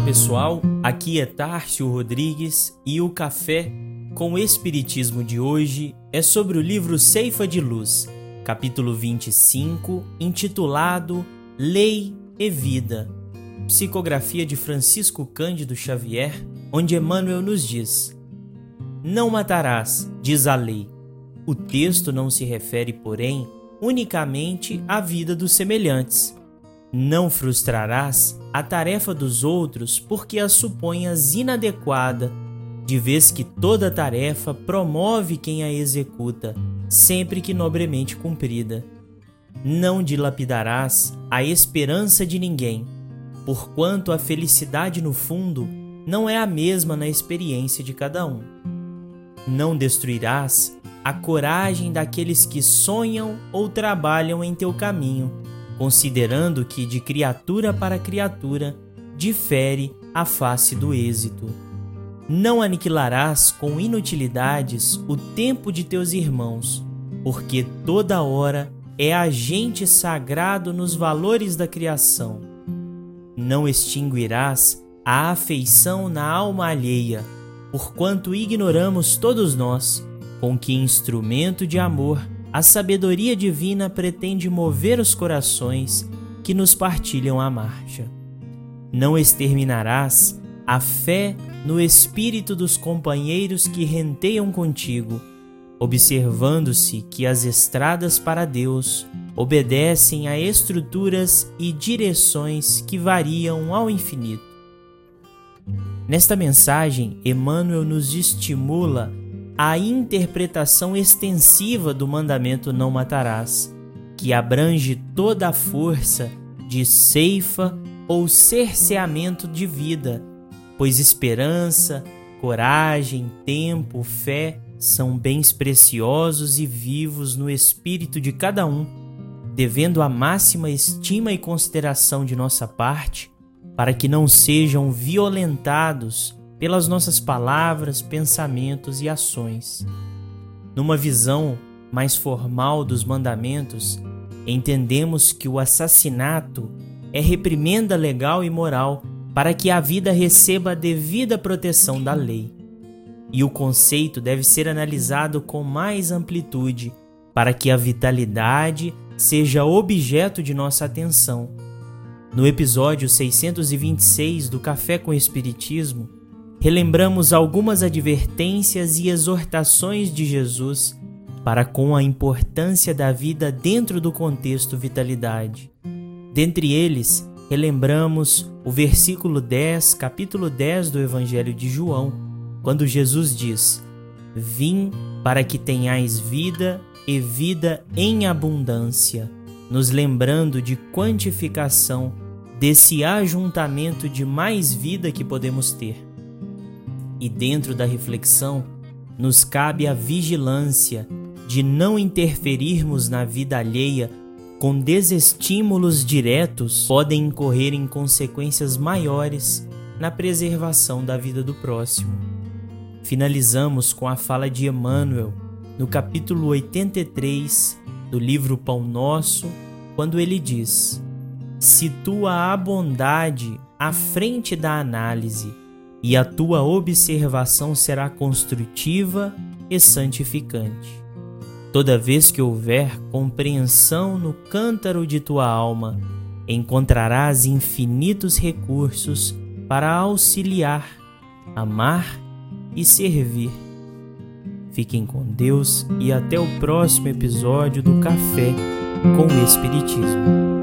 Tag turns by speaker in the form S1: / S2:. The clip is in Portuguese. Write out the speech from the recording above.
S1: pessoal, aqui é Tárcio Rodrigues e o Café com o Espiritismo de hoje é sobre o livro Ceifa de Luz, capítulo 25, intitulado Lei e Vida, psicografia de Francisco Cândido Xavier, onde Emmanuel nos diz: Não matarás, diz a lei. O texto não se refere, porém, unicamente à vida dos semelhantes não frustrarás a tarefa dos outros porque a suponhas inadequada, de vez que toda tarefa promove quem a executa, sempre que nobremente cumprida. Não dilapidarás a esperança de ninguém, porquanto a felicidade no fundo não é a mesma na experiência de cada um. Não destruirás a coragem daqueles que sonham ou trabalham em teu caminho considerando que de criatura para criatura difere a face do êxito. Não aniquilarás com inutilidades o tempo de teus irmãos, porque toda hora é agente sagrado nos valores da criação. Não extinguirás a afeição na alma alheia, porquanto ignoramos todos nós com que instrumento de amor a sabedoria divina pretende mover os corações que nos partilham a marcha. Não exterminarás a fé no espírito dos companheiros que renteiam contigo, observando-se que as estradas para Deus obedecem a estruturas e direções que variam ao infinito. Nesta mensagem, Emmanuel nos estimula a interpretação extensiva do mandamento não matarás, que abrange toda a força de ceifa ou cerceamento de vida, pois esperança, coragem, tempo, fé são bens preciosos e vivos no espírito de cada um, devendo a máxima estima e consideração de nossa parte, para que não sejam violentados pelas nossas palavras, pensamentos e ações. Numa visão mais formal dos mandamentos, entendemos que o assassinato é reprimenda legal e moral para que a vida receba a devida proteção da lei. E o conceito deve ser analisado com mais amplitude para que a vitalidade seja objeto de nossa atenção. No episódio 626 do Café com Espiritismo, relembramos algumas advertências e exortações de Jesus para com a importância da vida dentro do contexto vitalidade. Dentre eles, relembramos o versículo 10, capítulo 10 do Evangelho de João, quando Jesus diz: Vim para que tenhais vida e vida em abundância, nos lembrando de quantificação desse ajuntamento de mais vida que podemos ter. E dentro da reflexão, nos cabe a vigilância de não interferirmos na vida alheia com desestímulos diretos podem incorrer em consequências maiores na preservação da vida do próximo. Finalizamos com a fala de Emmanuel no capítulo 83 do livro Pão Nosso, quando ele diz: Situa a bondade à frente da análise e a tua observação será construtiva e santificante. Toda vez que houver compreensão no cântaro de tua alma, encontrarás infinitos recursos para auxiliar, amar e servir. Fiquem com Deus e até o próximo episódio do Café com o Espiritismo.